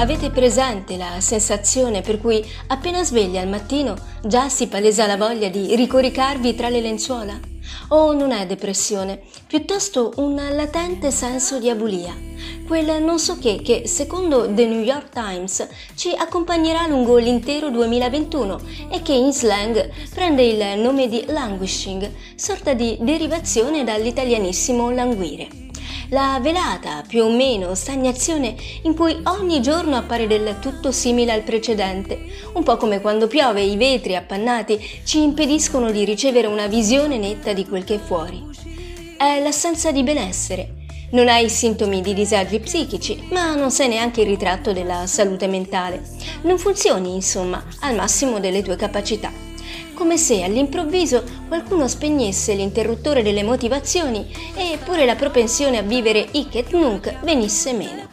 Avete presente la sensazione per cui appena svegli al mattino già si palesa la voglia di ricoricarvi tra le lenzuola? O non è depressione, piuttosto un latente senso di abulia, quel non so che che secondo The New York Times ci accompagnerà lungo l'intero 2021 e che in slang prende il nome di languishing, sorta di derivazione dall'italianissimo languire la velata, più o meno, stagnazione in cui ogni giorno appare del tutto simile al precedente, un po' come quando piove i vetri appannati ci impediscono di ricevere una visione netta di quel che è fuori. È l'assenza di benessere. Non hai sintomi di disagi psichici, ma non sei neanche il ritratto della salute mentale. Non funzioni, insomma, al massimo delle tue capacità come se all'improvviso qualcuno spegnesse l'interruttore delle motivazioni e pure la propensione a vivere hic et nunc venisse meno.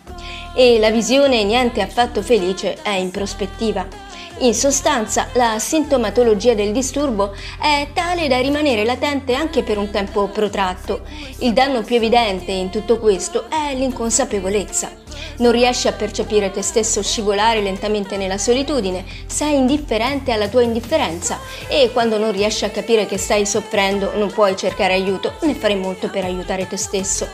E la visione niente affatto felice è in prospettiva. In sostanza, la sintomatologia del disturbo è tale da rimanere latente anche per un tempo protratto. Il danno più evidente in tutto questo è l'inconsapevolezza non riesci a percepire te stesso scivolare lentamente nella solitudine, sei indifferente alla tua indifferenza e quando non riesci a capire che stai soffrendo non puoi cercare aiuto né fare molto per aiutare te stesso.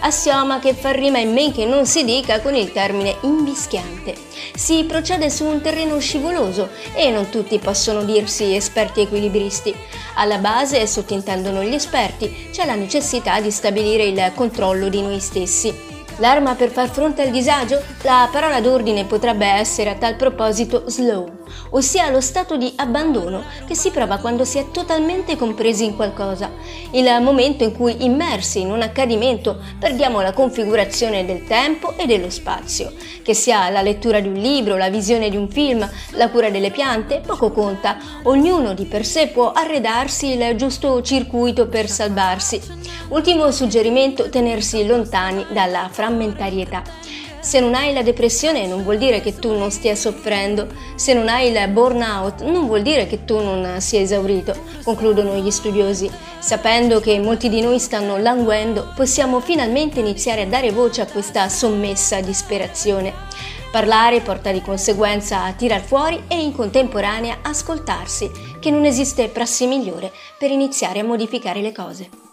Assioma che fa rima in men che non si dica con il termine invischiante. Si procede su un terreno scivoloso e non tutti possono dirsi esperti equilibristi. Alla base, sottintendono gli esperti, c'è la necessità di stabilire il controllo di noi stessi. L'arma per far fronte al disagio? La parola d'ordine potrebbe essere a tal proposito slow, ossia lo stato di abbandono che si prova quando si è totalmente compresi in qualcosa, il momento in cui immersi in un accadimento perdiamo la configurazione del tempo e dello spazio, che sia la lettura di un libro, la visione di un film, la cura delle piante, poco conta, ognuno di per sé può arredarsi il giusto circuito per salvarsi. Ultimo suggerimento, tenersi lontani dalla frammentarietà. Se non hai la depressione non vuol dire che tu non stia soffrendo, se non hai il burnout non vuol dire che tu non sia esaurito, concludono gli studiosi. Sapendo che molti di noi stanno languendo, possiamo finalmente iniziare a dare voce a questa sommessa disperazione. Parlare porta di conseguenza a tirar fuori e in contemporanea ascoltarsi, che non esiste prassi migliore per iniziare a modificare le cose.